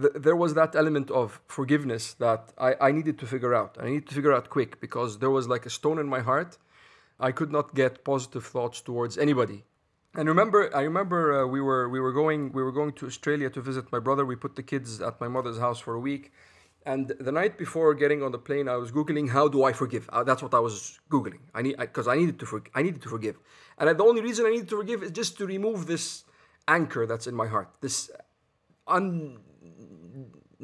th- there was that element of forgiveness that I, I needed to figure out. I needed to figure out quick because there was like a stone in my heart. I could not get positive thoughts towards anybody. And remember, I remember uh, we were we were going we were going to Australia to visit my brother. We put the kids at my mother's house for a week, and the night before getting on the plane, I was googling how do I forgive. Uh, that's what I was googling. I need because I, I, needed to for, I needed to forgive, and the only reason I needed to forgive is just to remove this anchor that's in my heart, this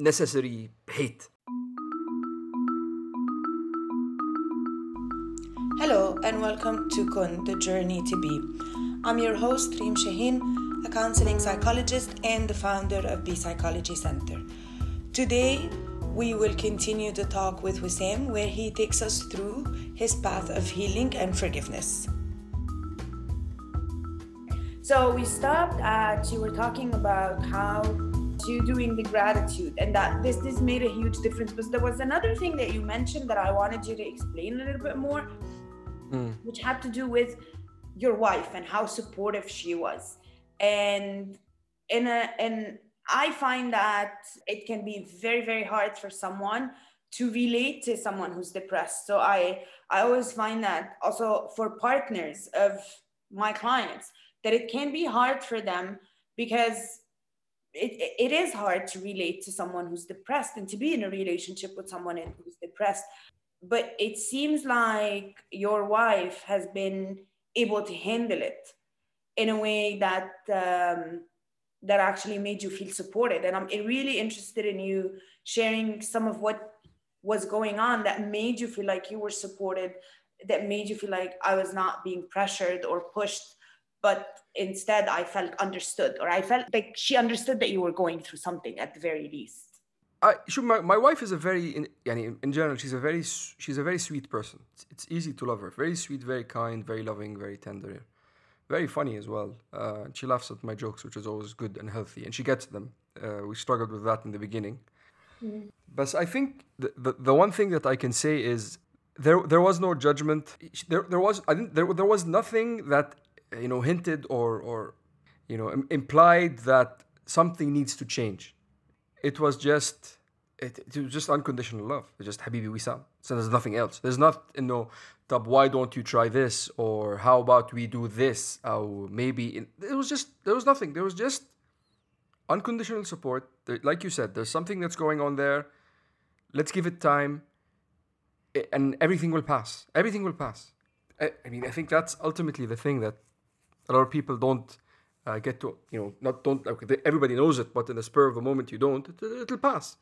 unnecessary hate. Hello and welcome to Kun, the journey to be. I'm your host, Reem Shaheen, a counseling psychologist and the founder of Be Psychology Center. Today, we will continue to talk with Wissam, where he takes us through his path of healing and forgiveness. So we stopped at you were talking about how you doing the gratitude and that this this made a huge difference. But there was another thing that you mentioned that I wanted you to explain a little bit more, mm. which had to do with your wife and how supportive she was and in a and i find that it can be very very hard for someone to relate to someone who's depressed so i i always find that also for partners of my clients that it can be hard for them because it, it is hard to relate to someone who's depressed and to be in a relationship with someone who's depressed. But it seems like your wife has been able to handle it in a way that um, that actually made you feel supported. And i'm really interested in you sharing some of what was going on that made you feel like you were supported that made you feel like i was not being pressured or pushed but instead i felt understood or i felt like she understood that you were going through something at the very least. I, sure, my, my wife is a very in, in, in general she's a very she's a very sweet person. It's, it's, easy to love her. Very sweet very kind very loving very tender. Very funny as well. Uh, she laughs at my jokes which is always good and healthy and she gets them. Uh, we struggled with that in the beginning. Mm. but I think the, the, the one thing that I can say is there there was no judgment. There, there was I didn't, there, there was nothing that you know hinted or or you know implied that something needs to change it was just it, it, was just unconditional love. It's just Habibi Wissam. So there's nothing else. There's not you know, Tab, why don't you try this or how about we do this? Or maybe in, it was just there was nothing. There was just unconditional support. Like you said, there's something that's going on there. Let's give it time, and everything will pass. Everything will pass. I, I mean, I think that's ultimately the thing that a lot of people don't uh, get to you know not don't everybody knows it but in the spur of the moment you don't. It, will pass.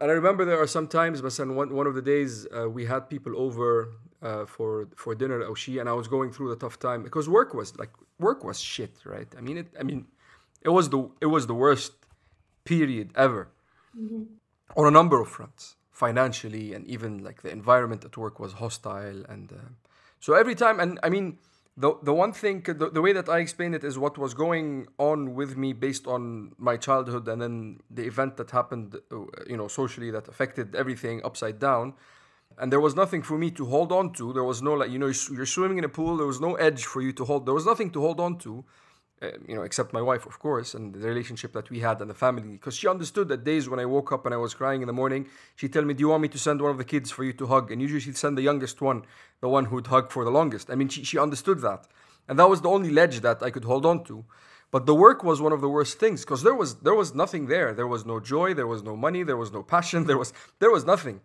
And i remember there are some times but one, one of the days uh, we had people over uh, for for dinner at Oshi, and i was going through the tough time because work was like work was shit right? I mean it i mean it was the it was the worst period ever. Mm-hmm. on a number of fronts financially and even like the environment at work was hostile and uh, so every time and i mean the the one thing the, the way that I explain it is what was going on with me based on my childhood and then the event that happened uh, you know socially that affected everything upside down. And there was nothing for me to hold on to. There was no like you know you're swimming in a pool. There was no edge for you to hold there was nothing to hold on to uh, you know, except my wife, of course, and the relationship that we had and the family. Because she understood that days when I woke up and I was crying in the morning, she'd tell me, Do you want me to send one of the kids for you to hug? And usually she'd send the youngest one, the one who'd hug for the longest. I mean, she, she understood that. And that was the only ledge that I could hold on to. But the work was one of the worst things because there was there was nothing there. There was no joy, there was no money, there was no passion, there was there was nothing.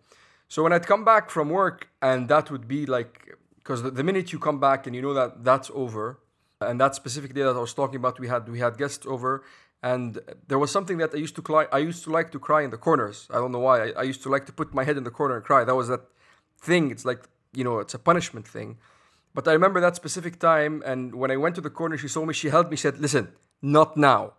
So when I'd come back from work and that would be like because the, the minute you come back and you know that that's over, and that specific day that I was talking about, we had we had guests over, and there was something that I used to cry. I used to like to cry in the corners. I don't know why. I, I used to like to put my head in the corner and cry. That was that thing. It's like you know, it's a punishment thing. But I remember that specific time, and when I went to the corner, she saw me. She held me. Said, "Listen, not now.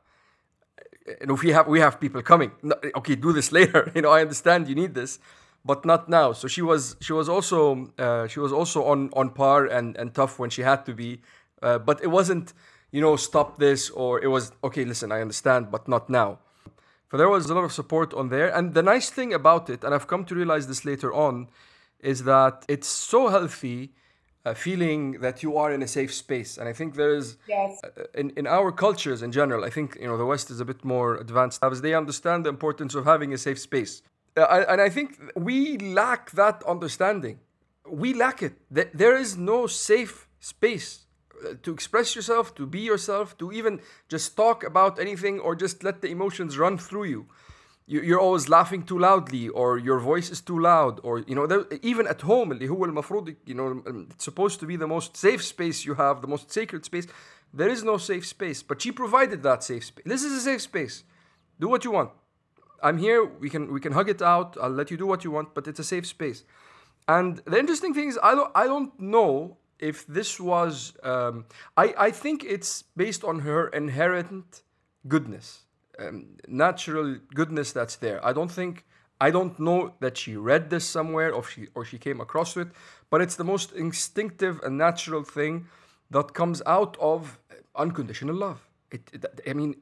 And if we have we have people coming, okay, do this later. you know, I understand you need this." but not now. So she was she was also uh, she was also on on par and and tough when she had to be. Uh, but it wasn't, you know, stop this or it was, okay, listen, I understand, but not now. For there was a lot of support on there. And the nice thing about it, and I've come to realize this later on, is that it's so healthy uh, feeling that you are in a safe space. And I think there is, Yes. uh, in, in our cultures in general, I think, you know, the West is a bit more advanced as they understand the importance of having a safe space. Uh, and I think we lack that understanding. We lack it. There is no safe space uh, to express yourself, to be yourself, to even just talk about anything or just let the emotions run through you. You're always laughing too loudly, or your voice is too loud, or you know, even at home, you know, um, it's supposed to be the most safe space you have, the most sacred space. There is no safe space, but she provided that safe space. This is a safe space. Do what you want. I'm here. We can we can hug it out. I'll let you do what you want, but it's a safe space. And the interesting thing is, I don't I don't know if this was. Um, I I think it's based on her inherent goodness, um, natural goodness that's there. I don't think. I don't know that she read this somewhere or she or she came across it, but it's the most instinctive and natural thing that comes out of unconditional love. It, it I mean,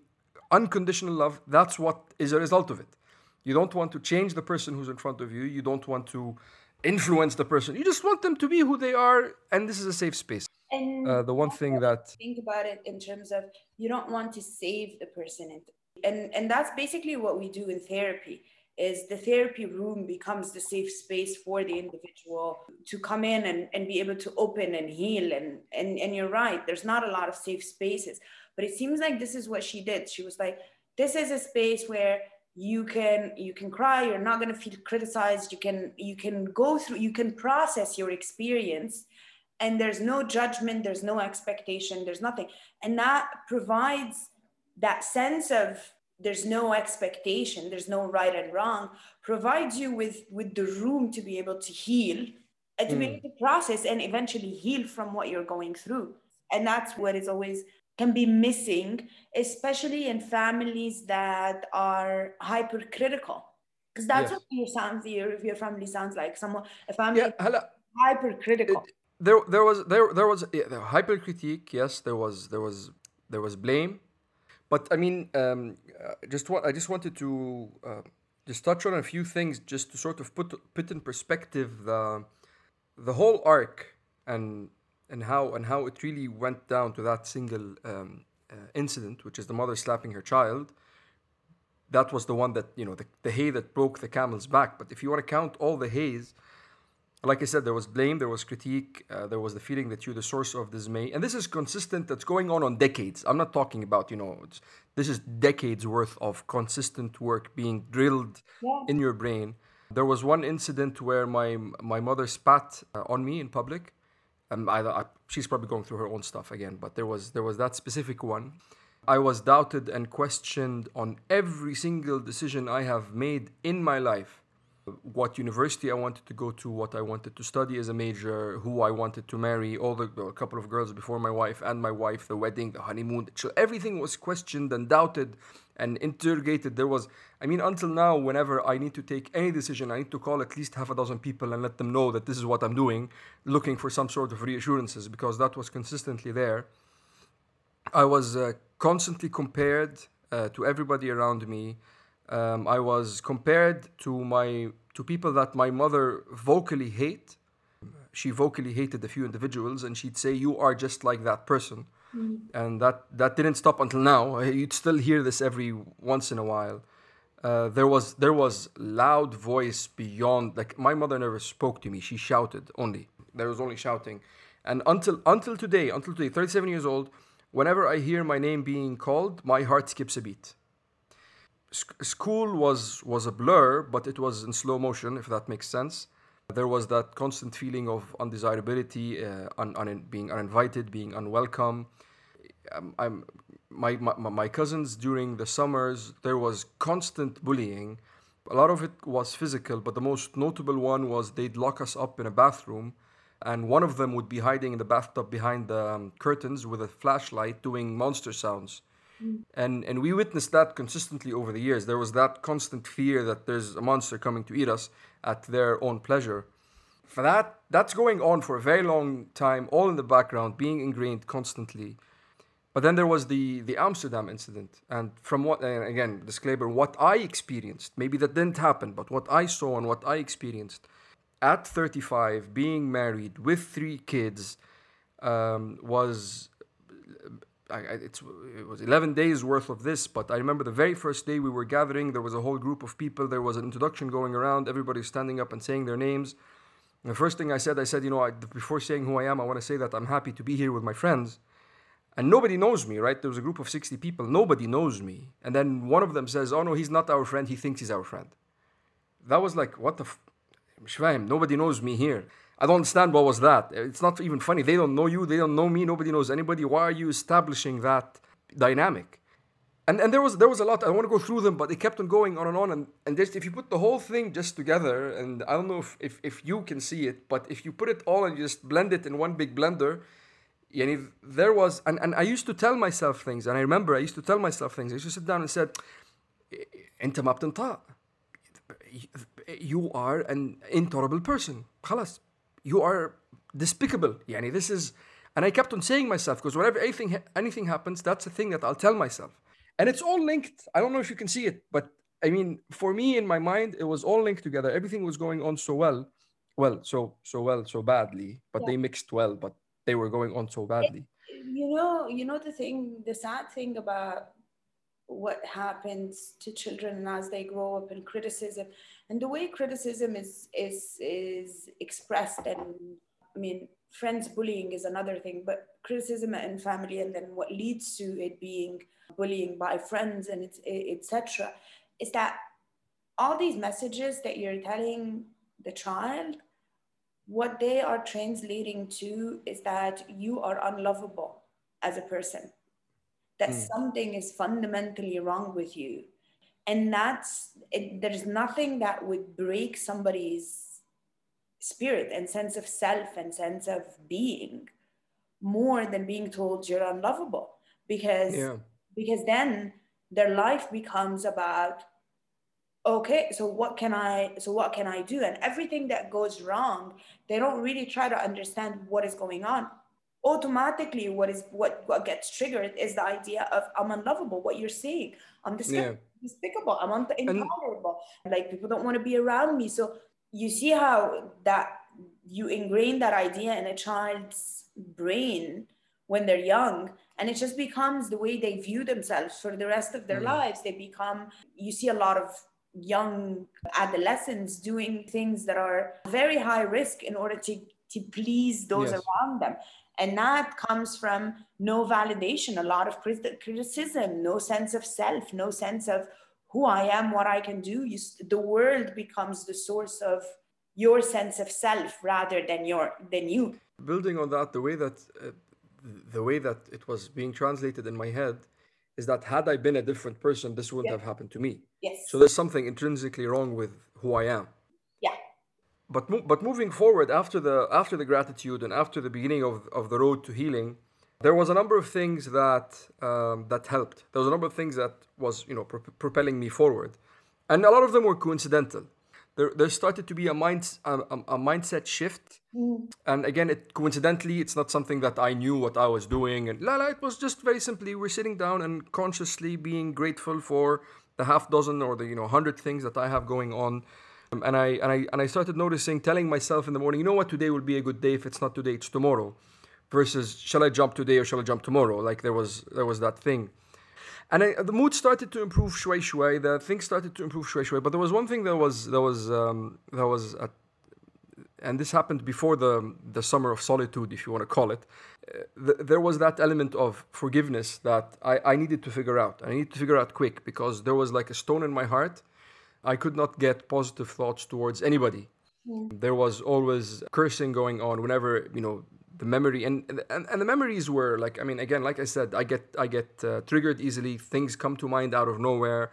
unconditional love. That's what is a result of it. You don't want to change the person who's in front of you. You don't want to influence the person. You just want them to be who they are, and this is a safe space. And Uh, the one thing that think about it in terms of you don't want to save the person and and, and that's basically what we do in therapy is the therapy room becomes the safe space for the individual to come in and, and be able to open and heal and, and and you're right there's not a lot of safe spaces but it seems like this is what she did she was like this is a space where you can you can cry you're not going to feel criticized you can you can go through you can process your experience and there's no judgment there's no expectation there's nothing. And that provides that sense of there's no expectation there's no right and wrong provides you with with the room to be able to heal and to be hmm. able to process and eventually heal from what you're going through. And that's what is always can be missing, especially in families that are hypercritical. Because that's yes. what your sounds your, your family sounds like. Someone a family yeah, hello. hypercritical. It, there, there was there there was yeah, hypercritique. Yes, there was there was there was blame, but I mean, um, uh, just what I just wanted to uh, just touch on a few things just to sort of put put in perspective the the whole arc and and how and how it really went down to that single um, uh, incident which is the mother slapping her child that was the one that you know the, the hay that broke the camel's back but if you want to count all the hays like I said, there was blame, there was critique, uh, there was the feeling that you're the source of dismay, and this is consistent. That's going on on decades. I'm not talking about you know, it's, this is decades worth of consistent work being drilled Yeah. in your brain. There was one incident where my my mother spat uh, on me in public. Um, I, I, she's probably going through her own stuff again, but there was there was that specific one. I was doubted and questioned on every single decision I have made in my life what university I wanted to go to, what I wanted to study as a major, who I wanted to marry, all the a couple of girls before my wife and my wife, the wedding, the honeymoon. So everything was questioned and doubted and interrogated. There was, I mean, until now, whenever I need to take any decision, I need to call at least half a dozen people and let them know that this is what I'm doing, looking for some sort of reassurances because that was consistently there. I was uh, constantly compared uh, to everybody around me. Um, I was compared to my to people that my mother vocally hate. She vocally hated a few individuals, and she'd say, "You are just like that person," and that that didn't stop until now. You'd still hear this every once in a while. Uh, there was there was loud voice beyond like my mother never spoke to me. She shouted only. There was only shouting, and until until today, until today, 37 years old, whenever I hear my name being called, my heart skips a beat. Sc- school was was a blur, but it was in slow motion, if that makes sense. There was that constant feeling of undesirability, uh, un, un, being uninvited, being unwelcome. Um, I'm my, my my cousins during the summers. There was constant bullying. A lot of it was physical, but the most notable one was they'd lock us up in a bathroom, and one of them would be hiding in the bathtub behind the um, curtains with a flashlight, doing monster sounds and and we witnessed that consistently over the years. There was that constant fear that there's a monster coming to eat us at their own pleasure. For that that's going on for a very long time all in the background being ingrained constantly. But then there was the the amsterdam incident. And from what and again disclaimer what i experienced maybe that didn't happen but what i saw and what i experienced at 35, being married with three kids, um, was I, it was 11 days worth of this, but I remember the very first day we were gathering, there was a whole group of people, there was an introduction going around, everybody standing up and saying their names. And the first thing I said, I said, you know, I, before saying who I am, I want to say that I'm happy to be here with my friends. And nobody knows me, right? There was a group of 60 people, nobody knows me. And then one of them says, oh no, he's not our friend, he thinks he's our friend. That was like, what the f- Nobody knows me here. I don't understand what was that. It's not even funny. They don't know you. They don't know me. Nobody knows anybody. Why are you establishing that dynamic? And and there was there was a lot. I don't want to go through them, but it kept on going on and on. And and just, if you put the whole thing just together, and I don't know if, if if you can see it, but if you put it all and you just blend it in one big blender, yani there was and, and I used to tell myself things, and I remember I used to tell myself things. I used to sit down and said, "أنت ما بتنطق. You are an intolerable person. خلاص you are despicable. Yani this is, and I kept on saying myself because whenever anything anything happens, that's the thing that I'll tell myself, and it's all linked. I don't know if you can see it, but I mean, for me in my mind, it was all linked together. Everything was going on so well, well, so so well, so badly, but yeah. they mixed well, but they were going on so badly. You know, you know the thing, the sad thing about what happens to children as they grow up and criticism and the way criticism is is is expressed and i mean friends bullying is another thing but criticism in family and then what leads to it being bullying by friends and it's etc is that all these messages that you're telling the child what they are translating to is that you are unlovable as a person that mm. something is fundamentally wrong with you and that's it, there's nothing that would break somebody's spirit and sense of self and sense of being more than being told you're unlovable. Because yeah. because then their life becomes about okay so what can i so what can i do? And everything that goes wrong they don't really try to understand what is going on. Automatically what is what what gets triggered is the idea of i'm unlovable. What you're saying i'm disgusting yeah. Despicable i'm intolerable and, like people don't want to be around me so you see how that you ingrain that idea in a child's brain when they're young and it just becomes the way they view themselves for the rest of their mm. lives they become you see a lot of young adolescents doing things that are very high risk in order to to please those yes. around them and that comes from no validation, a lot of criticism, no sense of self, no sense of who I am, what I can do. You, the world becomes the source of your sense of self rather than your than you. Building on that, the way that uh, the way that it was being translated in my head is that had I been a different person, this wouldn't yeah. have happened to me. Yes. So there's something intrinsically wrong with who I am Yeah. but mo- but moving forward after the after the gratitude and after the beginning of, of the road to healing there was a number of things that um, that helped. There was a number of things that was you know pro- propelling me forward. And a lot of them were coincidental. There, there started to be a mind a, a mindset shift. Mm. and again it coincidentally it's not something that i knew what i was doing. And la la it was just very simply we're sitting down and consciously being grateful for the half dozen or the you know hundred things that i have going on. And I and I and I started noticing, telling myself in the morning, you know what, today will be a good day. If it's not today, it's tomorrow. Versus, shall I jump today or shall I jump tomorrow? Like there was there was that thing, and I, the mood started to improve shui shui. The things started to improve shui shui. But there was one thing that was that was um, that was, at, and this happened before the the summer of solitude, if you want to call it. Uh, th- there was that element of forgiveness that I, I needed to figure out. I needed to figure out quick because there was like a stone in my heart I could not get positive thoughts towards anybody. Mm. There was always cursing going on whenever you know the memory and, and and the memories were like I mean again like I said I get I get uh, triggered easily. Things come to mind out of nowhere.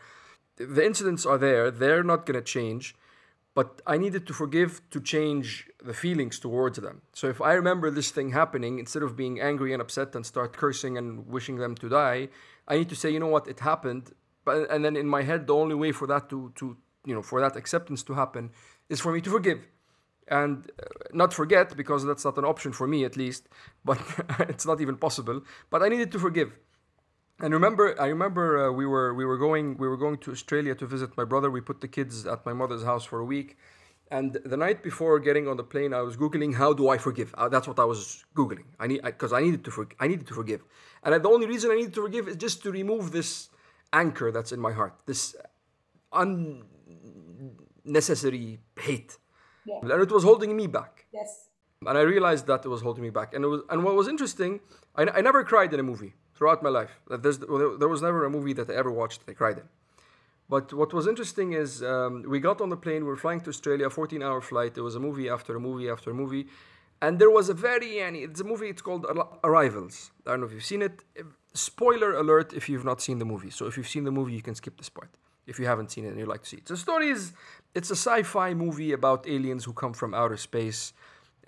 The incidents are there. They're not gonna change. But I needed to forgive to change the feelings towards them. So if I remember this thing happening, instead of being angry and upset and start cursing and wishing them to die, I need to say, you know what, it happened but and then in my head the only way for that to to you know for that acceptance to happen is for me to forgive and uh, not forget because that's not an option for me at least but it's not even possible but i needed to forgive. And remember i remember uh, we were we were going we were going to australia to visit my brother. We put the kids at my mother's house for a week. And the night before getting on the plane, I was googling how do I forgive. Uh, that's what I was googling. I need because I, I, needed to I needed to forgive, and the only reason I needed to forgive is just to remove this anchor that's in my heart, this unnecessary hate, Yeah. and it was holding me back. Yes. And I realized that it was holding me back. And it was, and what was interesting, I, I never cried in a movie throughout my life. There's, there was never a movie that I ever watched that I cried in. But what was interesting is um, we got on the plane, we were flying to Australia, 14 hour flight. There was a movie after a movie after a movie. And there was a very, it's a movie, it's called Arrivals. I don't know if you've seen it. Spoiler alert if you've not seen the movie. So if you've seen the movie, you can skip this part. If you haven't seen it and you'd like to see it. The story is, it's a sci-fi movie about aliens who come from outer space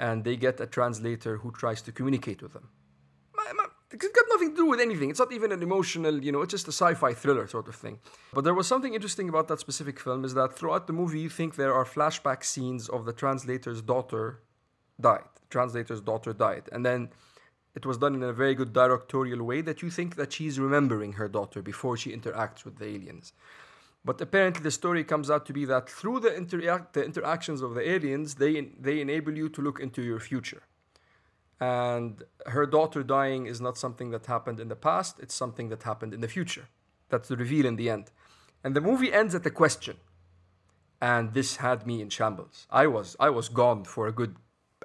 and they get a translator who tries to communicate with them. It's got nothing to do with anything. It's not even an emotional, you know, it's just a sci-fi thriller sort of thing. But there was something interesting about that specific film is that throughout the movie you think there are flashback scenes of the translator's daughter died. Translator's daughter died. And then it was done in a very good directorial way that you think that she's remembering her daughter before she interacts with the aliens. But apparently, the story comes out to be that through the, the interactions of the aliens, they, they enable you to look into your future. And her daughter dying is not something that happened in the past, it's something that happened in the future. That's the reveal in the end. And the movie ends at a question. And this had me in shambles. I was, I was gone for a good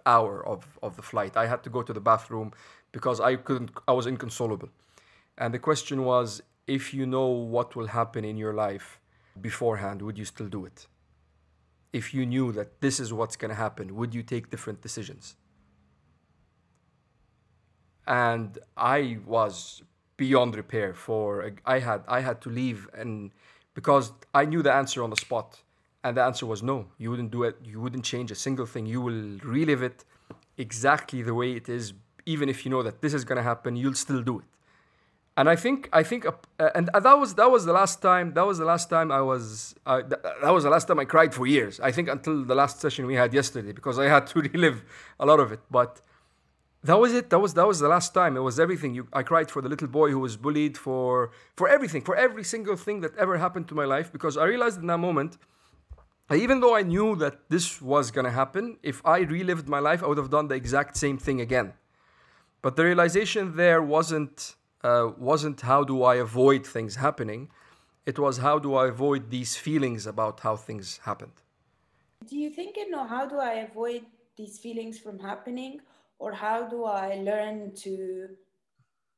hour of, of the flight. I had to go to the bathroom because I couldn't, I was inconsolable. And the question was if you know what will happen in your life beforehand, would you still do it? If you knew that this is what's going to happen, would you take different decisions? And I was beyond repair for I had I had to leave and because I knew the answer on the spot and the answer was no you wouldn't do it you wouldn't change a single thing you will relive it exactly the way it is even if you know that this is going to happen you'll still do it and I think I think uh, and that was that was the last time that was the last time I was uh, th- that was the last time I cried for years. I think until the last session we had yesterday because I had to relive a lot of it. But that was it. That was that was the last time. It was everything. You, I cried for the little boy who was bullied for for everything for every single thing that ever happened to my life because I realized in that moment. Even though I knew that this was gonna happen, if I relived my life, I would have done the exact same thing again. But the realization there wasn't uh, wasn't how do I avoid things happening. It was how do I avoid these feelings about how things happened. Do you think you know how do I avoid these feelings from happening, or how do I learn to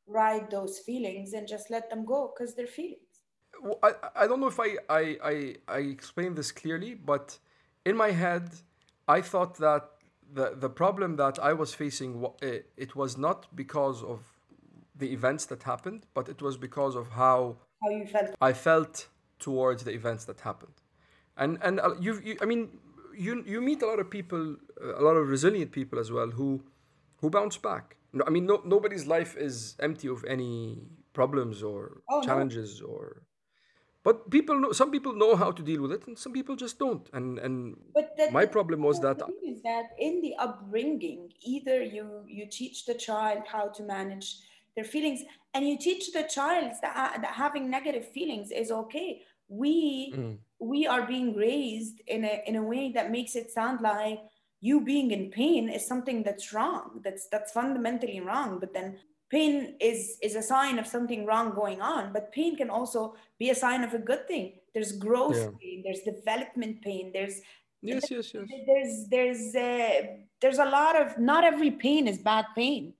ride those feelings and just let them go because they're feelings? Well, I, I don't know if I, I, I, I explained this clearly, but in my head, I thought that the, the problem that I was facing, it, it was not because of the events that happened, but it was because of how How you felt? I felt towards the events that happened. And and uh, you, you I mean you you meet a lot of people, uh, a lot of resilient people as well who who bounce back. No, I mean no, nobody's life is empty of any problems or Oh, no. challenges or but people know some people know how to deal with it and some people just don't. And and But my problem was that thing is that in the upbringing, either you you teach the child how to manage their feelings, and you teach the child that, that having negative feelings is okay. We Mm. we are being raised in a in a way that makes it sound like you being in pain is something that's wrong. That's that's fundamentally wrong. But then pain is is a sign of something wrong going on. But pain can also be a sign of a good thing. There's growth Yeah. pain. There's development pain. There's yes, yes, yes. there's there's uh, there's a lot of not every pain is bad pain.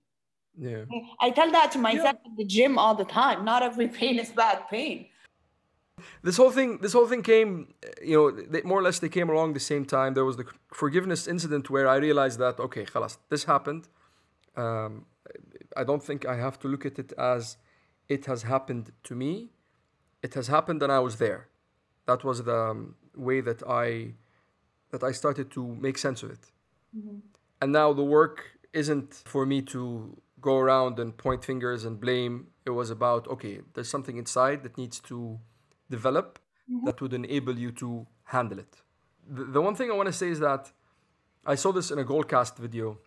Yeah. I tell that to myself at the gym all the time. Not every pain is bad pain. this whole thing this whole thing came you know they, more or less they came along the same time. There was the forgiveness incident where i realized that okay khalas, this happened. Um, i don't think i have to look at it as it has happened to me. It has happened and i was there. That was the um, way that i that i started to make sense of it. And now the work isn't for me to go around and point fingers and blame it was about okay there's something inside that needs to develop mm-hmm. that would enable you to handle it. The, the one thing i want to say is that i saw this in a Goalcast video.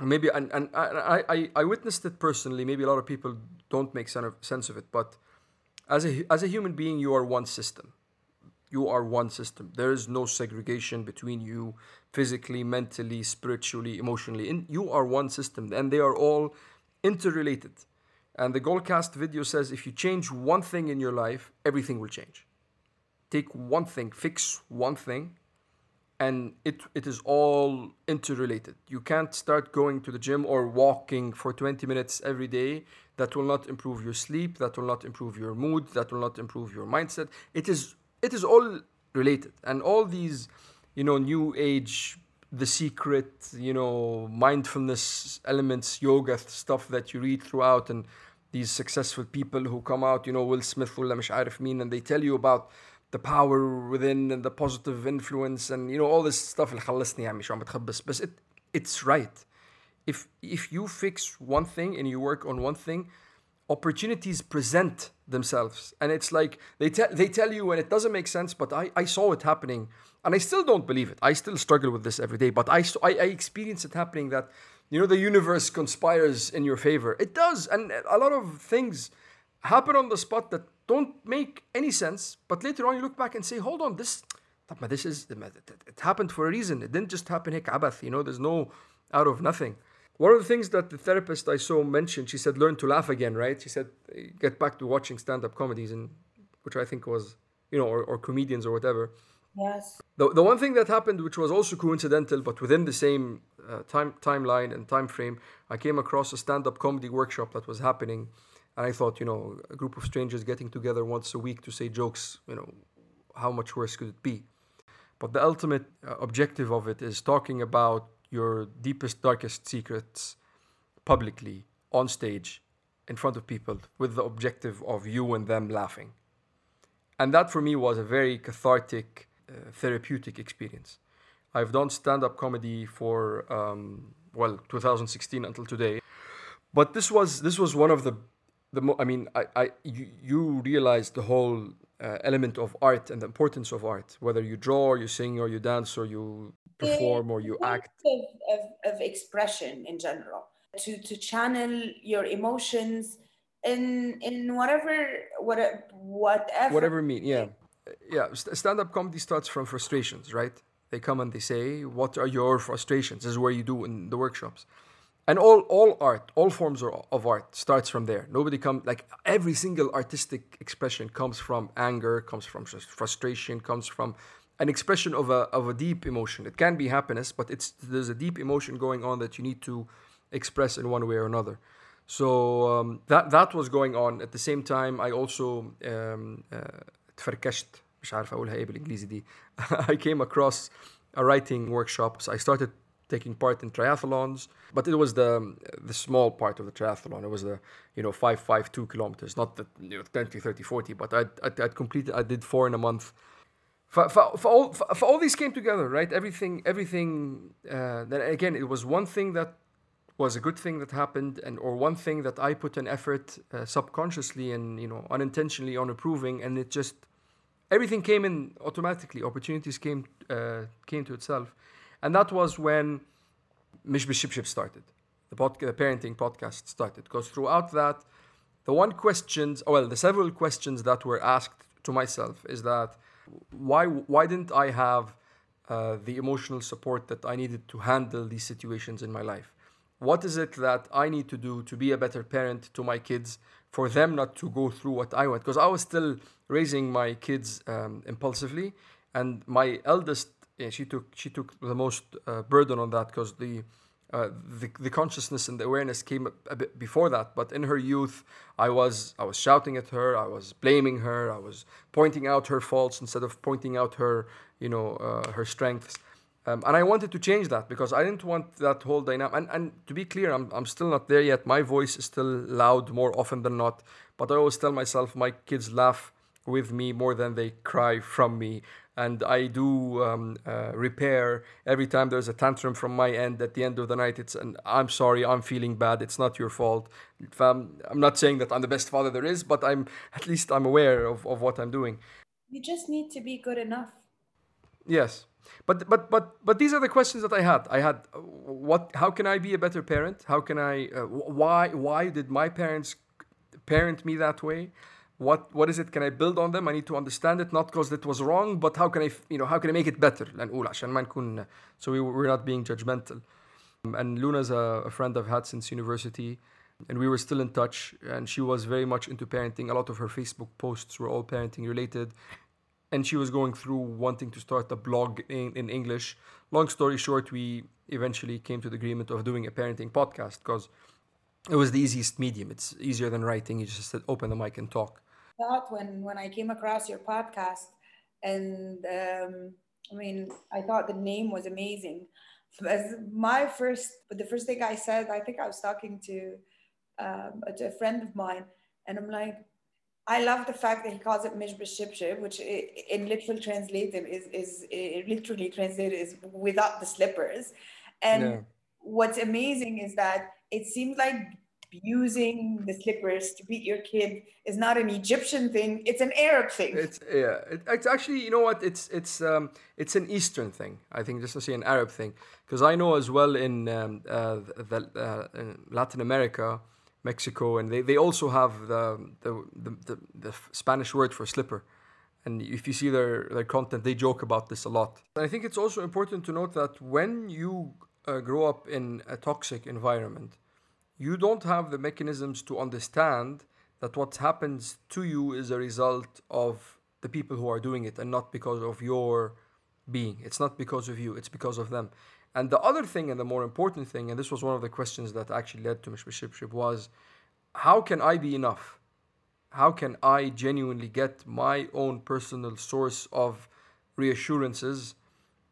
Maybe and, and I, I i witnessed it personally. Maybe a lot of people don't make sen- sense of it but as a as a human being you are one system. You are one system. There is no segregation between you physically, mentally, spiritually, emotionally. In, you are one system, and they are all interrelated. And the Goalcast video says if you change one thing in your life, everything will change. Take one thing, fix one thing, and it, it is all interrelated. You can't start going to the gym or walking for 20 minutes every day. That will not improve your sleep, that will not improve your mood, that will not improve your mindset. It is it is all related. And all these, you know, new age, the secret, you know, mindfulness elements, yoga stuff that you read throughout and these successful people who come out, you know, Will Smith ولا مش عارف مين, and they tell you about the power within and the positive influence and you know all this stuff اللي خلصني يعني مش عم بتخبص بس it, it's right if if you fix one thing and you work on one thing opportunities present themselves and it's like they tell they tell you and it doesn't make sense but I, I saw it happening and I still don't believe it. I still struggle with this every day, but I, I, I experience it happening that, you know, the universe conspires in your favor. It does. And a lot of things happen on the spot that don't make any sense. But later on, you look back and say, hold on, this, this is, it happened for a reason. It didn't just happen hik abath, you know, there's no out of nothing. One of the things that the therapist I saw mentioned, she said, learn to laugh again, right? She said, eh, get back to watching stand up comedies, and which I think was, you know, or, or comedians or whatever Yes. The, the one thing that happened, which was also coincidental, but within the same uh, time timeline and time frame, I came across a stand up comedy workshop that was happening. And I thought, you know, a group of strangers getting together once a week to say jokes, you know, how much worse could it be? But the ultimate uh, objective of it is talking about your deepest, darkest secrets publicly on stage in front of people with the objective of you and them laughing. And that for me was a very cathartic, therapeutic experience. I've done stand up comedy for, um, well, 2016 until today. But this was this was one of the the mo- I mean I, I you, you realize the whole uh, element of art and the importance of art whether you draw or you sing or you dance or you perform or you act of, of, of expression in general to to channel your emotions in in whatever what whatever whatever mean yeah yeah stand-up comedy starts from frustrations right? They come and they say what are your frustrations? This is where you do in the workshops. And all all art all forms of art starts from there. Nobody comes like every single artistic expression comes from anger comes from frustration comes from an expression of a of a deep emotion. It can be happiness but it's there's a deep emotion going on that you need to express in one way or another. So um, that that was going on. At the same time I also um, uh, تفركشت مش عارف اقولها ايه بالانجليزي دي I came across a writing workshops I started taking part in triathlons, but it was the the small part of the triathlon. It was the you know five five two kilometers, not the you know 20, 30, 40, but I'd, I'd, I'd completed. I did four in a month. For, for, for all for, for all these came together, right? Everything everything. Uh, then again, it was one thing that was a good thing that happened, and or one thing that I put an effort uh, subconsciously and you know unintentionally on approving and it just everything came in automatically. Opportunities came uh, came to itself and that was when Mish Bishipship started. The, pod- the parenting podcast started. Because throughout that, the one questions, well, the several questions that were asked to myself is that why why didn't I have uh, the emotional support that I needed to handle these situations in my life? What is it that I need to do to be a better parent to my kids for them not to go through what I went? Because I was still raising my kids um, impulsively, and my eldest yeah, she took she took the most uh, burden on that because the, uh, the the consciousness and the awareness came a, bit before that. But in her youth, I was I was shouting at her, I was blaming her, I was pointing out her faults instead of pointing out her you know uh, her strengths. Um, and I wanted to change that because I didn't want that whole dynamic. And, and to be clear, I'm, I'm still not there yet. My voice is still loud more often than not. But I always tell myself my kids laugh with me more than they cry from me and I do um, uh, repair every time there's a tantrum from my end. At the end of the night, it's an I'm sorry, I'm feeling bad. It's not your fault. I'm, I'm not saying that I'm the best father there is, but I'm at least I'm aware of, of what I'm doing. You just need to be good enough. Yes, but but but but these are the questions that I had. I had what? How can I be a better parent? How can I? Uh, why why did my parents parent me that way? what what is it can i build on them i need to understand it not because it was wrong but how can i you know how can i make it better لنقول عشان ما نكون so we, we're not being judgmental and Luna's a, a friend I've had since university and we were still in touch and she was very much into parenting a lot of her facebook posts were all parenting related and she was going through wanting to start a blog in, in english. Long story short we eventually came to the agreement of doing a parenting podcast because it was the easiest medium. It's easier than writing. You just said, open the mic and talk. Thought when when i came across your podcast and um, i mean i thought the name was amazing. As my first but the first thing i said i think i was talking to um, a, a, friend of mine, and I'm like, I love the fact that he calls it mishbashibshib, which in literal translated is is literally translated is without the slippers. And yeah. what's amazing is that it seems like using the slippers to beat your kid is not an Egyptian thing; it's an Arab thing. It's yeah, it, it's actually you know what it's it's um it's an Eastern thing. I think just to say an Arab thing because I know as well in um, uh, the, uh, in Latin America Mexico, and they, they also have the, the, the, the, Spanish word for slipper. And if you see their, their content, they joke about this a lot. And I think it's also important to note that when you uh, grow up in a toxic environment, you don't have the mechanisms to understand that what happens to you is a result of the people who are doing it and not because of your being. It's not because of you, it's because of them. And the other thing, and the more important thing, and this was one of the questions that actually led to Mishmishipship, was how can I be enough? How can I genuinely get my own personal source of reassurances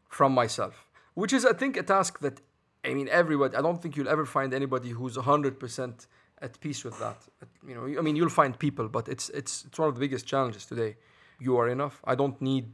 from myself? Which is, I think, a task that, I mean, everybody, I don't think you'll ever find anybody who's 100% at peace with that. You know, I mean, you'll find people, but it's, it's, it's one of the biggest challenges today. You are enough. I don't need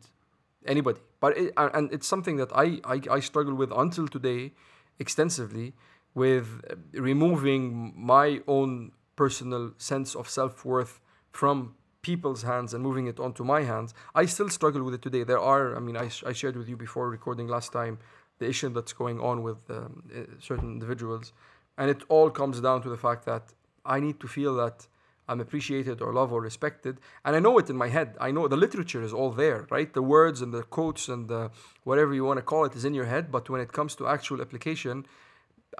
anybody. But it, and it's something that I, I I struggle with until today, extensively, with removing my own personal sense of self worth from people's hands and moving it onto my hands. I still struggle with it today. There are, I mean, I, I shared with you before recording last time the issue that's going on with um, eh, certain individuals, and it all comes down to the fact that I need to feel that I'm appreciated or loved or respected. And I know it in my head. I know the literature is all there, right? The words and the quotes and the whatever you want to call it is in your head. But when it comes to actual application,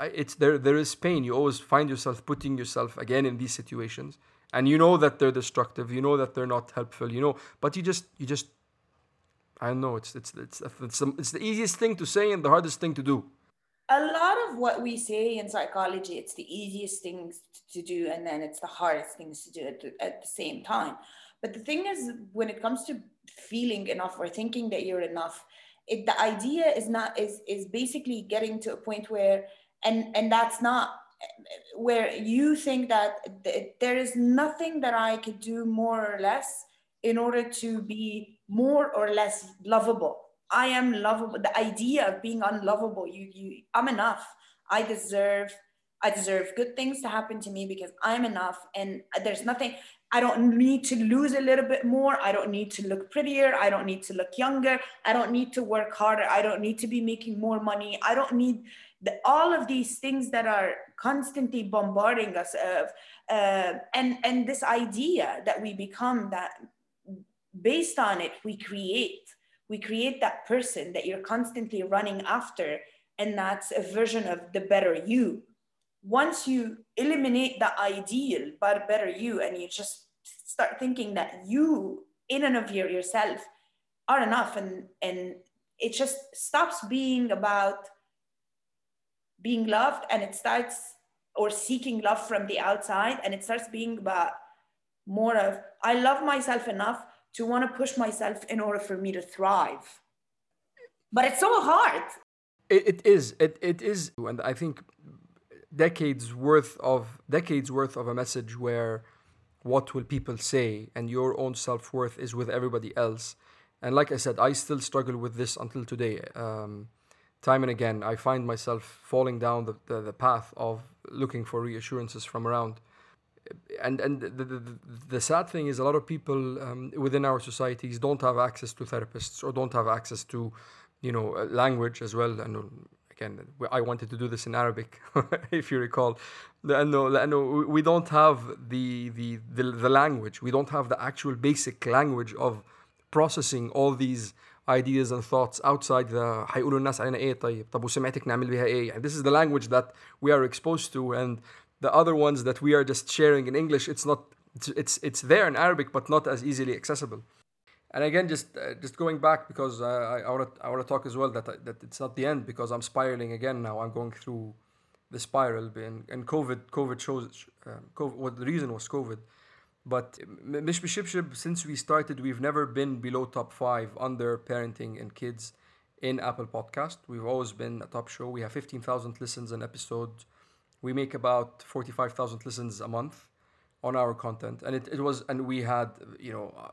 it's there. There is pain. You always find yourself putting yourself again in these situations, and you know that they're destructive. You know that they're not helpful. You know, but you just you just I know. It's it's it's it's, it's the easiest thing to say and the hardest thing to do a lot of what we say in psychology it's the easiest things to do and then it's the hardest things to do at the, at the same time. But the thing is when it comes to feeling enough or thinking that you're enough it, the idea is not is is basically getting to a point where and and that's not where you think that th- there is nothing that i could do more or less in order to be more or less lovable I am lovable. The idea of being unlovable, you, you, I'm enough. I deserve, I deserve good things to happen to me because I'm enough. And there's nothing, I don't need to lose a little bit more. I don't need to look prettier. I don't need to look younger. I don't need to work harder. I don't need to be making more money. I don't need the, all of these things that are constantly bombarding us of, uh, and and this idea that we become that based on it we create we create that person that you're constantly running after and that's a version of the better you. Once you eliminate the ideal but better you and you just start thinking that you in and of your, yourself are enough and and it just stops being about being loved and it starts or seeking love from the outside and it starts being about more of i love myself enough to want to push myself in order for me to thrive. But it's so hard. It, it is. It, it is. And I think decades worth of decades worth of a message where what will people say and your own self-worth is with everybody else and like i said i still struggle with this until today um, time and again i find myself falling down the, the, the path of looking for reassurances from around and and the, the, the, sad thing is a lot of people um, within our societies don't have access to therapists or don't have access to you know language as well and again I wanted to do this in Arabic if you recall لأنه لأنه we don't have the, the the the language we don't have the actual basic language of processing all these ideas and thoughts outside the هيقولوا الناس علينا ايه طيب طب وسمعتك نعمل بيها ايه يعني this is the language that we are exposed to and the other ones that we are just sharing in English it's not it's it's, there in Arabic but not as easily accessible and again just uh, just going back because I, I want to I want to talk as well that I, that it's not the end because I'm spiraling again now I'm going through the spiral and, and COVID COVID shows um, COVID, what the reason was COVID but Mish since we started, we've never been below top five under parenting and kids in Apple Podcast. We've always been a top show. We have 15,000 listens an episode. We make about 45,000 listens a month on our content. And it, it was, and we had, you know, uh,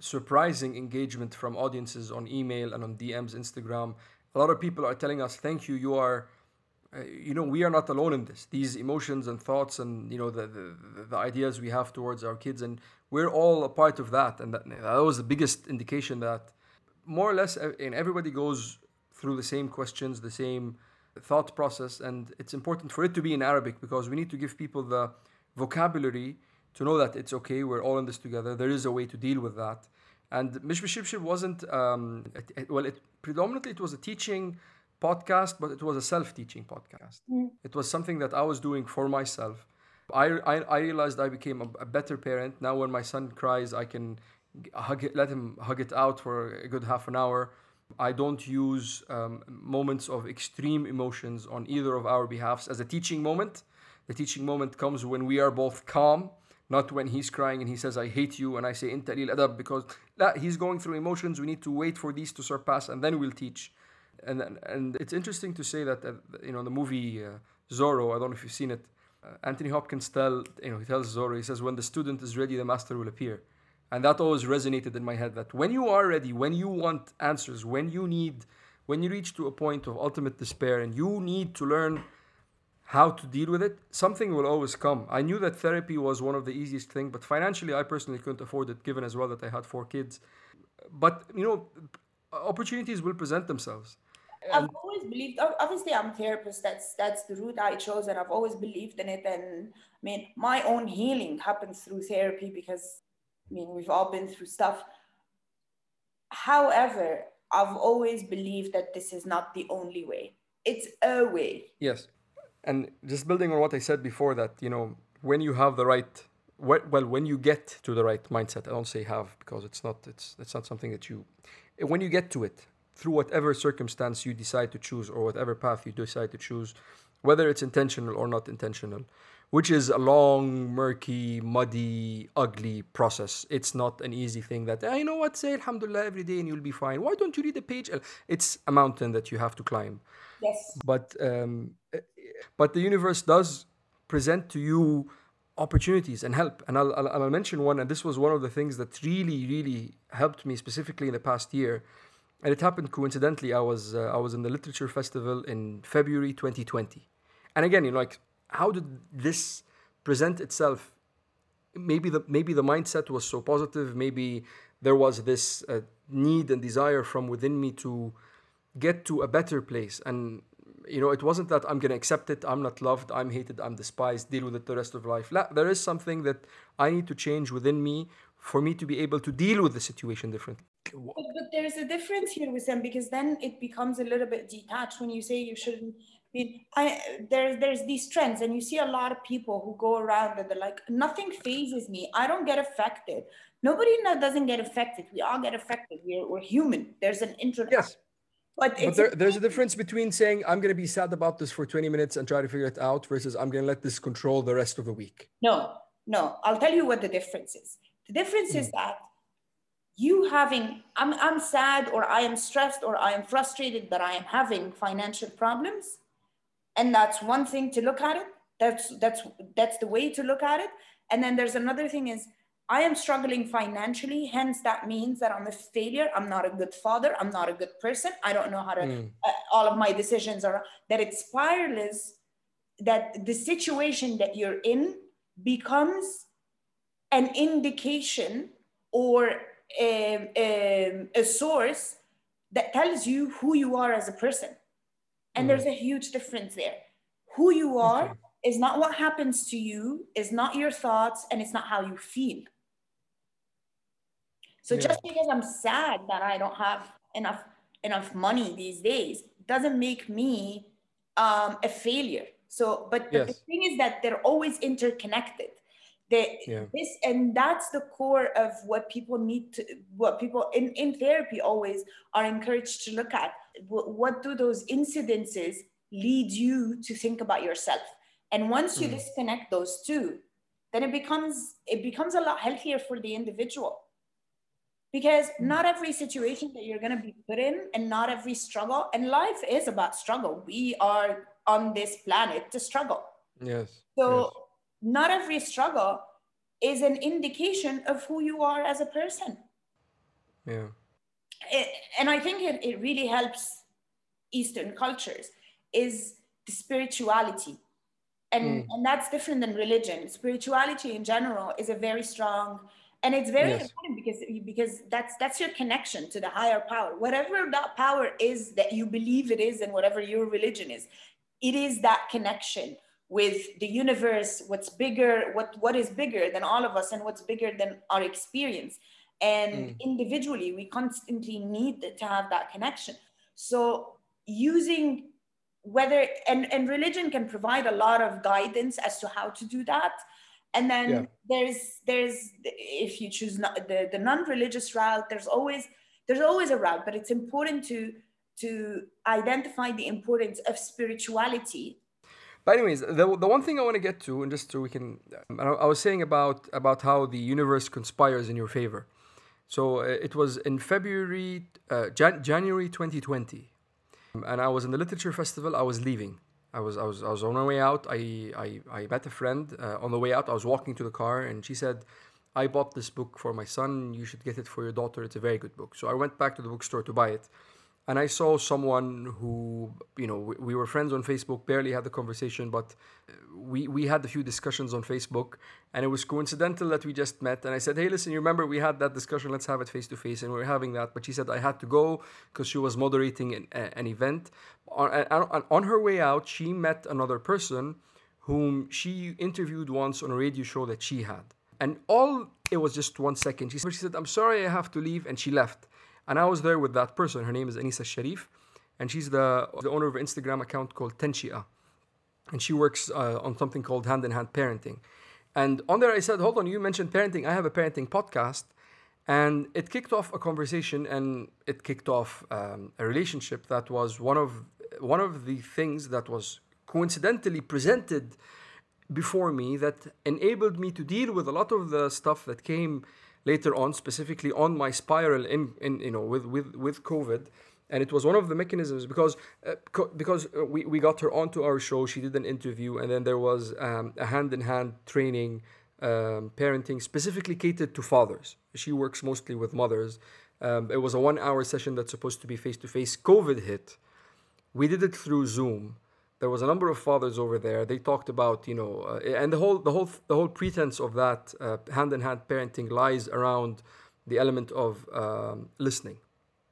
surprising engagement from audiences on email and on DMs, Instagram. A lot of people are telling us, thank you, you are uh, you know we are not alone in this these emotions and thoughts and you know the, the the ideas we have towards our kids and we're all a part of that and that, that was the biggest indication that more or less and everybody goes through the same questions the same thought process and it's important for it to be in arabic because we need to give people the vocabulary to know that it's okay we're all in this together there is a way to deal with that and mishbishibshib wasn't um, it, it, well it predominantly it was a teaching podcast, but it was a self-teaching podcast. Mm. It was something that I was doing for myself. I, I, I realized I became a, a, better parent. Now when my son cries, I can hug it, let him hug it out for a good half an hour. I don't use um, moments of extreme emotions on either of our behalfs as a teaching moment. The teaching moment comes when we are both calm, not when he's crying and he says, I hate you, and I say, adab, because la, he's going through emotions. We need to wait for these to surpass, and then we'll teach and and it's interesting to say that uh, you know the movie uh, Zorro. I don't know if you've seen it. Uh, Anthony Hopkins tell you know he tells Zorro he says when the student is ready the master will appear, and that always resonated in my head that when you are ready, when you want answers, when you need, when you reach to a point of ultimate despair and you need to learn how to deal with it, something will always come. I knew that therapy was one of the easiest thing, but financially I personally couldn't afford it given as well that I had four kids. But you know, opportunities will present themselves I've always believed. Obviously, I'm a therapist. That's that's the route I chose, and I've always believed in it. And I mean, my own healing happens through therapy because I mean we've all been through stuff. However, I've always believed that this is not the only way. It's a way. Yes, and just building on what I said before, that you know when you have the right well when you get to the right mindset i don't say have because it's not it's it's not something that you when you get to it through whatever circumstance you decide to choose or whatever path you decide to choose, whether it's intentional or not intentional, which is a long, murky, muddy, ugly process. It's not an easy thing that, hey, you know what, say Alhamdulillah every day and you'll be fine. Why don't you read a page? It's a mountain that you have to climb. Yes. But, um, but the universe does present to you opportunities and help. And I'll, I'll, I'll mention one, and this was one of the things that really, really helped me specifically in the past year and it happened coincidentally. I was uh, I was in the literature festival in February 2020, and again, you know, like how did this present itself? Maybe the maybe the mindset was so positive. Maybe there was this uh, need and desire from within me to get to a better place and you know it wasn't that i'm to accept it i'm not loved i'm hated i'm despised deal with it the rest of life La, there is something that i need to change within me for me to be able to deal with the situation differently but, but there's a difference here with them because then it becomes a little bit detached when you say you shouldn't mean, I there's there's these trends, and you see a lot of people who go around and they're like, nothing fazes me. I don't get affected. Nobody doesn't get affected. We all get affected. We're, we're human. There's an intro. Yes. But, but there, there's a difference between saying I'm going to be sad about this for 20 minutes and try to figure it out versus I'm going to let this control the rest of the week. No, no. I'll tell you what the difference is. The difference mm. is that you having I'm, I'm sad or i am stressed or i am frustrated that i am having financial problems and that's one thing to look at it. That's that's that's the way to look at it. And then there's another thing is i am struggling financially. Hence that means that i'm a failure. I'm not a good father. I'm not a good person. I don't know how to mm. uh, all of my decisions are that it's spiralist that the situation that you're in becomes an indication or a, a, a source that tells you who you are as a person. And there's a huge difference there. Who you are okay. is not what happens to you, is not your thoughts, and it's not how you feel. So yeah. just because I'm sad that I don't have enough enough money these days doesn't make me um, a failure. So, but yes. the thing is that they're always interconnected. They, yeah. this and that's the core of what people need to what people in, in therapy always are encouraged to look at what, what do those incidences lead you to think about yourself and once you mm. disconnect those two then it becomes it becomes a lot healthier for the individual because mm. not every situation that you're going to be put in and not every struggle and life is about struggle we are on this planet to struggle yes so yes. Not every struggle is an indication of who you are as a person. Yeah. It, and i think it, it really helps eastern cultures is the spirituality. And mm. and that's different than religion. Spirituality in general is a very strong and it's very yes. important because because that's that's your connection to the higher power. Whatever that power is that you believe it is and whatever your religion is it is that connection with the universe what's bigger what what is bigger than all of us and what's bigger than our experience and mm. individually we constantly need to have that connection so using whether and and religion can provide a lot of guidance as to how to do that and then yeah. there's there's if you choose not the, the non-religious route there's always there's always a route but it's important to to identify the importance of spirituality but anyways the, the one thing i want to get to and just so we can i was saying about about how the universe conspires in your favor so uh, it was in february uh, Jan- january 2020 and i was in the literature festival i was leaving I was I was I was on my way out. I I, I met a friend uh, on the way out. I was walking to the car, and she said, "I bought this book for my son. You should get it for your daughter. It's a very good book." So I went back to the bookstore to buy it, and I saw someone who, you know, we, we, were friends on Facebook, barely had the conversation, but uh, we, we had a few discussions on Facebook, and it was coincidental that we just met. And I said, Hey, listen, you remember we had that discussion? Let's have it face to face. And we were having that. But she said, I had to go because she was moderating an, an event. On, on, on her way out, she met another person whom she interviewed once on a radio show that she had. And all it was just one second. She said, I'm sorry, I have to leave. And she left. And I was there with that person. Her name is Anisa Sharif, and she's the, the owner of an Instagram account called Tenshia. And she works uh, on something called Hand in Hand Parenting. And on there, I said, Hold on, you mentioned parenting. I have a parenting podcast. And it kicked off a conversation and it kicked off um, a relationship that was one of, one of the things that was coincidentally presented before me that enabled me to deal with a lot of the stuff that came later on, specifically on my spiral in, in you know with with with COVID, and it was one of the mechanisms because uh, co- because uh, we, we got her onto our show. She did an interview, and then there was um, a hand in hand training, um, parenting specifically catered to fathers. She works mostly with mothers. Um, it was a one hour session that's supposed to be face to face. COVID hit. We did it through Zoom there was a number of fathers over there. They talked about, you know, uh, and the whole, the whole, the whole pretense of that uh, hand-in-hand parenting lies around the element of um, listening.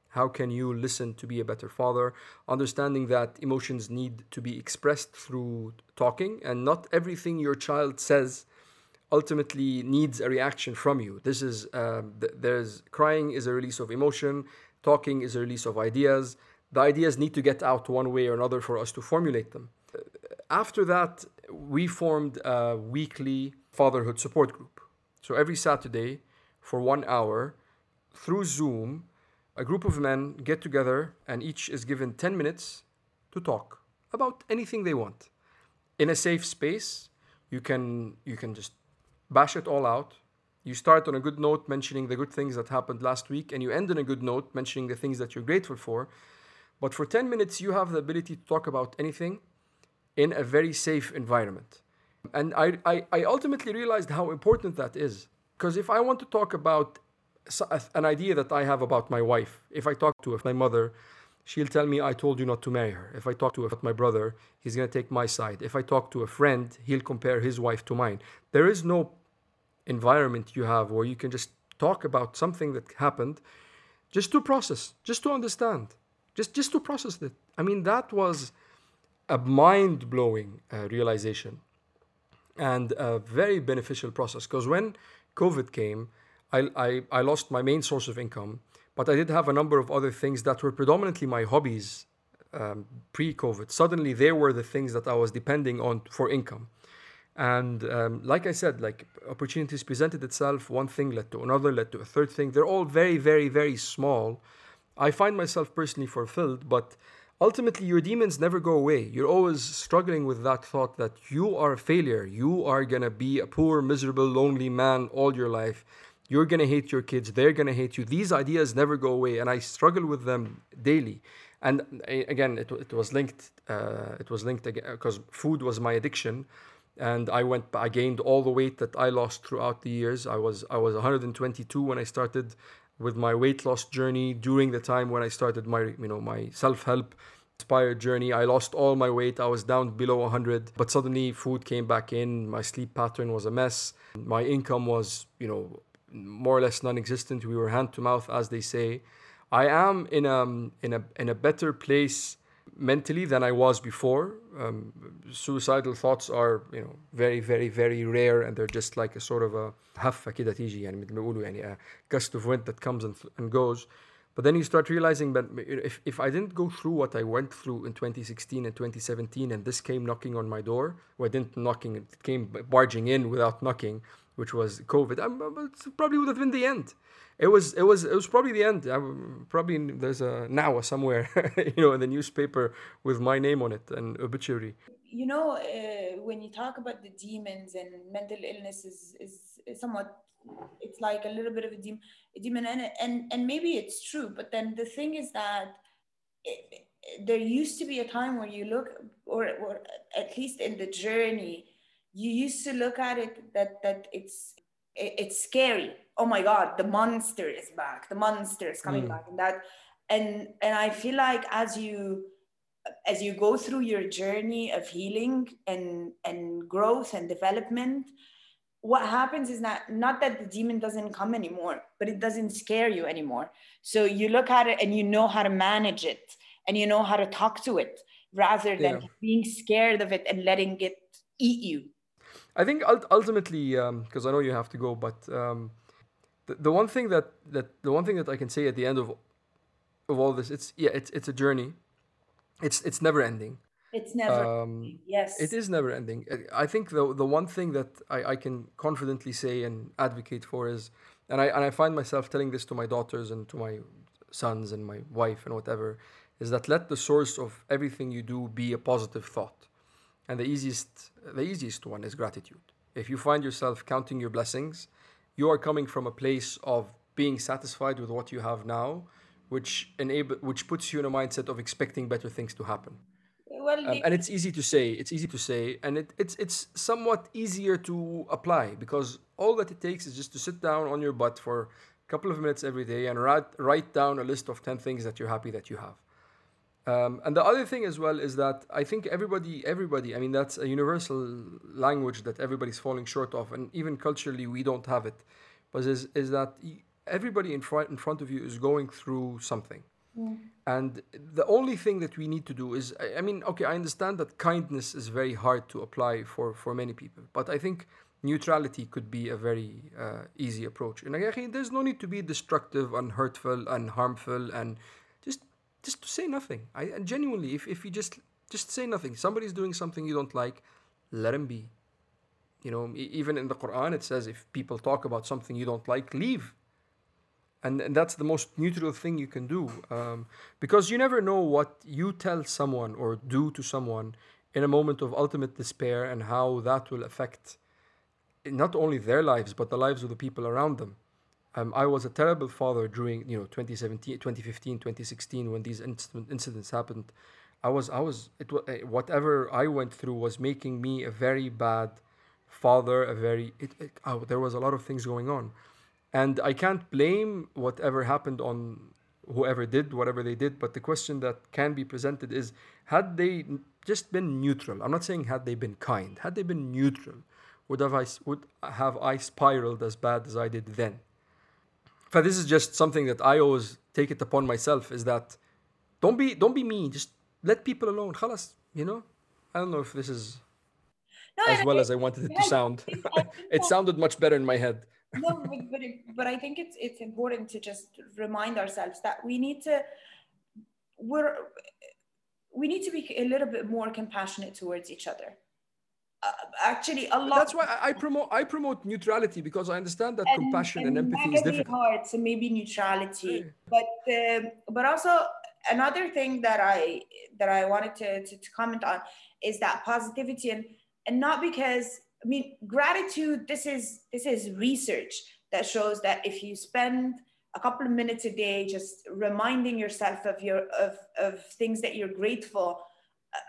How can you listen to be a better father? Understanding that emotions need to be expressed through talking, and not everything your child says ultimately needs a reaction from you. This is um, th- there's crying is a release of emotion, talking is a release of ideas the ideas need to get out one way or another for us to formulate them. After that, we formed a weekly fatherhood support group. So every Saturday, for one hour, through Zoom, a group of men get together and each is given 10 minutes to talk about anything they want. In a safe space, you can you can just bash it all out. You start on a good note mentioning the good things that happened last week and you end on a good note mentioning the things that you're grateful for but for 10 minutes, you have the ability to talk about anything in a very safe environment. And I, I, I ultimately realized how important that is. Because if I want to talk about an idea that I have about my wife, if I talk to my mother, she'll tell me, I told you not to marry her. If I talk to my brother, he's going to take my side. If I talk to a friend, he'll compare his wife to mine. There is no environment you have where you can just talk about something that happened just to process, just to understand just just to process it. I mean, that was a mind blowing uh, realization and a very beneficial process because when COVID came, I, I, I lost my main source of income, but I did have a number of other things that were predominantly my hobbies um, pre COVID. Suddenly, they were the things that I was depending on for income. And um, like I said, like opportunities presented itself, one thing led to another, led to a third thing. They're all very, very, very small. I find myself personally fulfilled, but ultimately your demons never go away. You're always struggling with that thought that you are a failure. You are going to be a poor, miserable, lonely man all your life. You're going to hate your kids. They're going to hate you. These ideas never go away. And I struggle with them daily. And again, it, it was linked. Uh, it was linked because food was my addiction and I went I gained all the weight that I lost throughout the years. I was I was 122 when I started with my weight loss journey during the time when I started my you know my self-help inspired journey. I lost all my weight. I was down below 100, but suddenly food came back in. My sleep pattern was a mess. My income was, you know, more or less non-existent. We were hand to mouth as they say. I am in a in a in a better place mentally than I was before. Um, suicidal thoughts are you know very very very rare and they're just like a sort of a هفة كده تيجي يعني مثل ما بيقولوا يعني a gust of wind that comes and, and goes. But then you start realizing that if, if I didn't go through what I went through in 2016 and 2017 and this came knocking on my door, well, it didn't knocking, it came barging in without knocking, which was COVID, I'm, it probably would have been the end it was it was it was probably the end. I, probably there's a now somewhere, you know, in the newspaper with my name on it, an obituary. You know, uh, when you talk about the demons and mental illness is, is, somewhat, it's like a little bit of a, demon, a demon, and, and and maybe it's true. But then the thing is that it, there used to be a time where you look, or or at least in the journey, you used to look at it that that it's it's scary oh my god the monster is back the monster is coming mm. back and that and and i feel like as you as you go through your journey of healing and and growth and development what happens is that not that the demon doesn't come anymore but it doesn't scare you anymore so you look at it and you know how to manage it and you know how to talk to it rather than yeah. being scared of it and letting it eat you I think ultimately, because um, I know you have to go, but um, the, the one thing that, that the one thing that I can say at the end of of all this, it's yeah, it's it's a journey. It's it's never ending. It's never. Um, yes. It is never ending. I think the the one thing that I, I can confidently say and advocate for is, and I and I find myself telling this to my daughters and to my sons and my wife and whatever, is that let the source of everything you do be a positive thought and the easiest, the easiest one is gratitude. If you find yourself counting your blessings, you are coming from a place of being satisfied with what you have now, which enable, which puts you in a mindset of expecting better things to happen. Well, um, and it's easy to say. It's easy to say, and it, it's it's somewhat easier to apply because all that it takes is just to sit down on your butt for a couple of minutes every day and write write down a list of ten things that you're happy that you have. Um, and the other thing as well is that I think everybody, everybody, I mean, that's a universal language that everybody's falling short of, and even culturally we don't have it. But is is that everybody in front in front of you is going through something, mm. and the only thing that we need to do is, I, I mean, okay, I understand that kindness is very hard to apply for for many people, but I think neutrality could be a very uh, easy approach. And again, there's no need to be destructive and hurtful and harmful and just to say nothing. I genuinely, if, if you just just say nothing. Somebody's doing something you don't like, let him be. You know, even in the Quran, it says if people talk about something you don't like, leave. And, and that's the most neutral thing you can do. Um, because you never know what you tell someone or do to someone in a moment of ultimate despair and how that will affect not only their lives, but the lives of the people around them. Um, I was a terrible father during you know 2017, 2015, 2016 when these incident, incidents happened. I was I was it eh, whatever I went through was making me a very bad father. A very it, it oh, there was a lot of things going on, and I can't blame whatever happened on whoever did whatever they did. But the question that can be presented is: Had they just been neutral? I'm not saying had they been kind. Had they been neutral, would have I would have I spiraled as bad as I did then? but this is just something that I always take it upon myself is that don't be don't be mean. Just let people alone. Khalas, you know. I don't know if this is no, as well as I wanted it yeah, to sound. It sounded much better in my head. no, but, but, but I think it's it's important to just remind ourselves that we need to we're we need to be a little bit more compassionate towards each other uh, actually, a lot. That's why I, I promote I promote neutrality because I understand that compassion and, empathy is difficult. hearts and maybe neutrality Yeah. but um, but also another thing that i that i wanted to, to, to comment on is that positivity and and not because i mean gratitude this is this is research that shows that if you spend a couple of minutes a day just reminding yourself of your of of things that you're grateful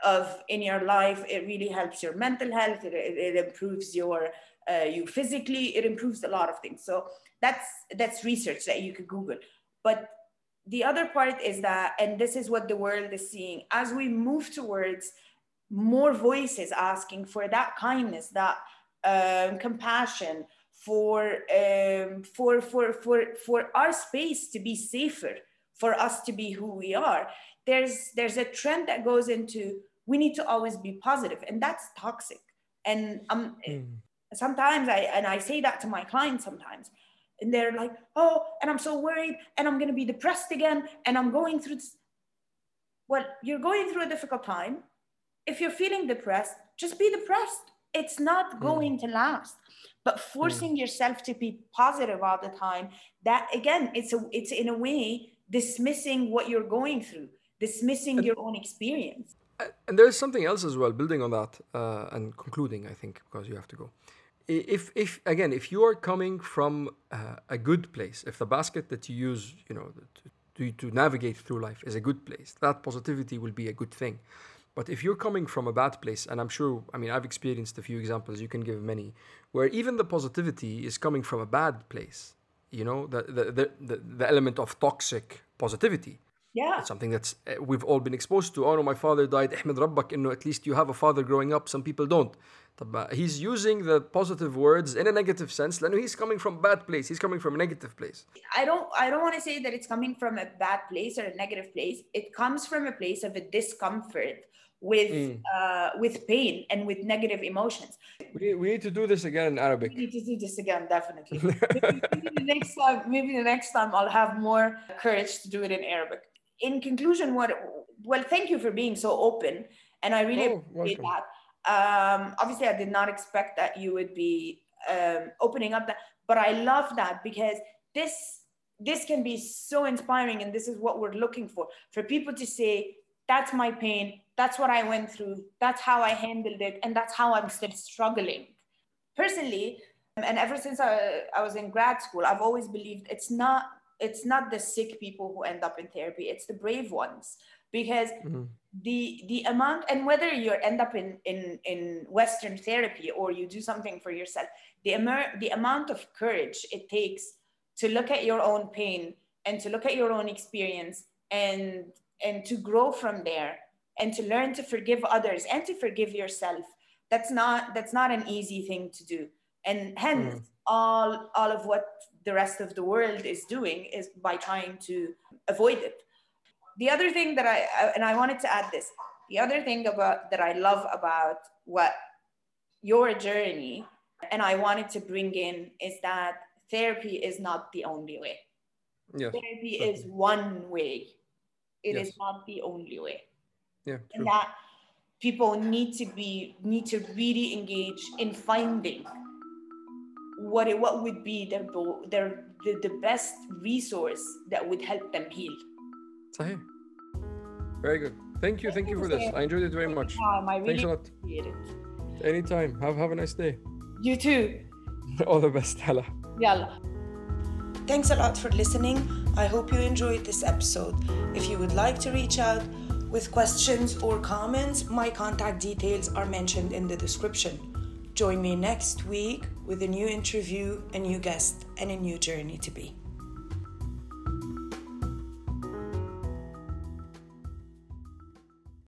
of in your life it really helps your mental health it, it, it improves your uh, you physically it improves a lot of things. So that's that's research that you could google. But the other part is that and this is what the world is seeing as we move towards more voices asking for that kindness that um, compassion for um, for for for for our space to be safer for us to be who we are there's there's a trend that goes into we need to always be positive and that's toxic. And um hmm. sometimes i and i say that to my clients sometimes and they're like oh and i'm so worried and i'm going to be depressed again and i'm going through this. Well you're going through a difficult time. If you're feeling depressed just be depressed. It's not hmm. going to last. But hmm. forcing yourself to be positive all the time that again it's a it's in a way dismissing what you're going through dismissing your own experience and there's something else as well, building on that uh, and concluding, I think, because you have to go. If, if again, if you are coming from uh, a good place, if the basket that you use, you know, to, to, to navigate through life is a good place, that positivity will be a good thing. But if you're coming from a bad place, and I'm sure, I mean, I've experienced a few examples, you can give many, where even the positivity is coming from a bad place, you know, the, the, the, the element of toxic positivity yeah. It's something that's eh, we've all been exposed to. Oh no, my father died. Ahmed Rabbak, you know, at least you have a father growing up. Some people don't. Uh, he's using the positive words in a negative sense. He's coming from bad place. He's coming from a negative place. I don't. I don't want to say that it's coming from a bad place or a negative place. It comes from a place of a discomfort with mm. uh, with pain and with negative emotions. We, we need to do this again in Arabic. We need to do this again, definitely. maybe, maybe, the next time, maybe the next time I'll have more courage to do it in Arabic. In conclusion, what well, thank you for being so open, and I really Oh, appreciate welcome. that. Um, obviously, I did not expect that you would be um, opening up that, but I love that because this this can be so inspiring, and this is what we're looking for for people to say, "That's my pain. That's what I went through. That's how I handled it, and that's how I'm still struggling." Personally, and ever since I, I was in grad school, I've always believed it's not it's not the sick people who end up in therapy; it's the brave ones. Because mm-hmm. the the amount and whether you end up in in in western therapy or you do something for yourself the amer- the amount of courage it takes to look at your own pain and to look at your own experience and and to grow from there and to learn to forgive others and to forgive yourself that's not that's not an easy thing to do. And hence mm. all all of what the rest of the world is doing is by trying to avoid it the other thing that I, and I wanted to add this the other thing about that I love about what your journey and I wanted to bring in is that therapy is not the only way. Yes. Therapy is one way. It is Yes. not the only way. Yeah. True. And that people need to be need to really engage in finding what it, what would be their bo- their the, the best resource that would help them heal. صحيح. Very good. Thank you. Thank you for this. I enjoyed it very much. Um, I Thanks really a lot. appreciate it. Anytime. Have have a nice day. You too. All the best. Hala. Yalla. Thanks a lot for listening. I hope you enjoyed this episode. If you would like to reach out with questions or comments, my contact details are mentioned in the description. Join me next week with a new interview, a new guest, and a new journey to be.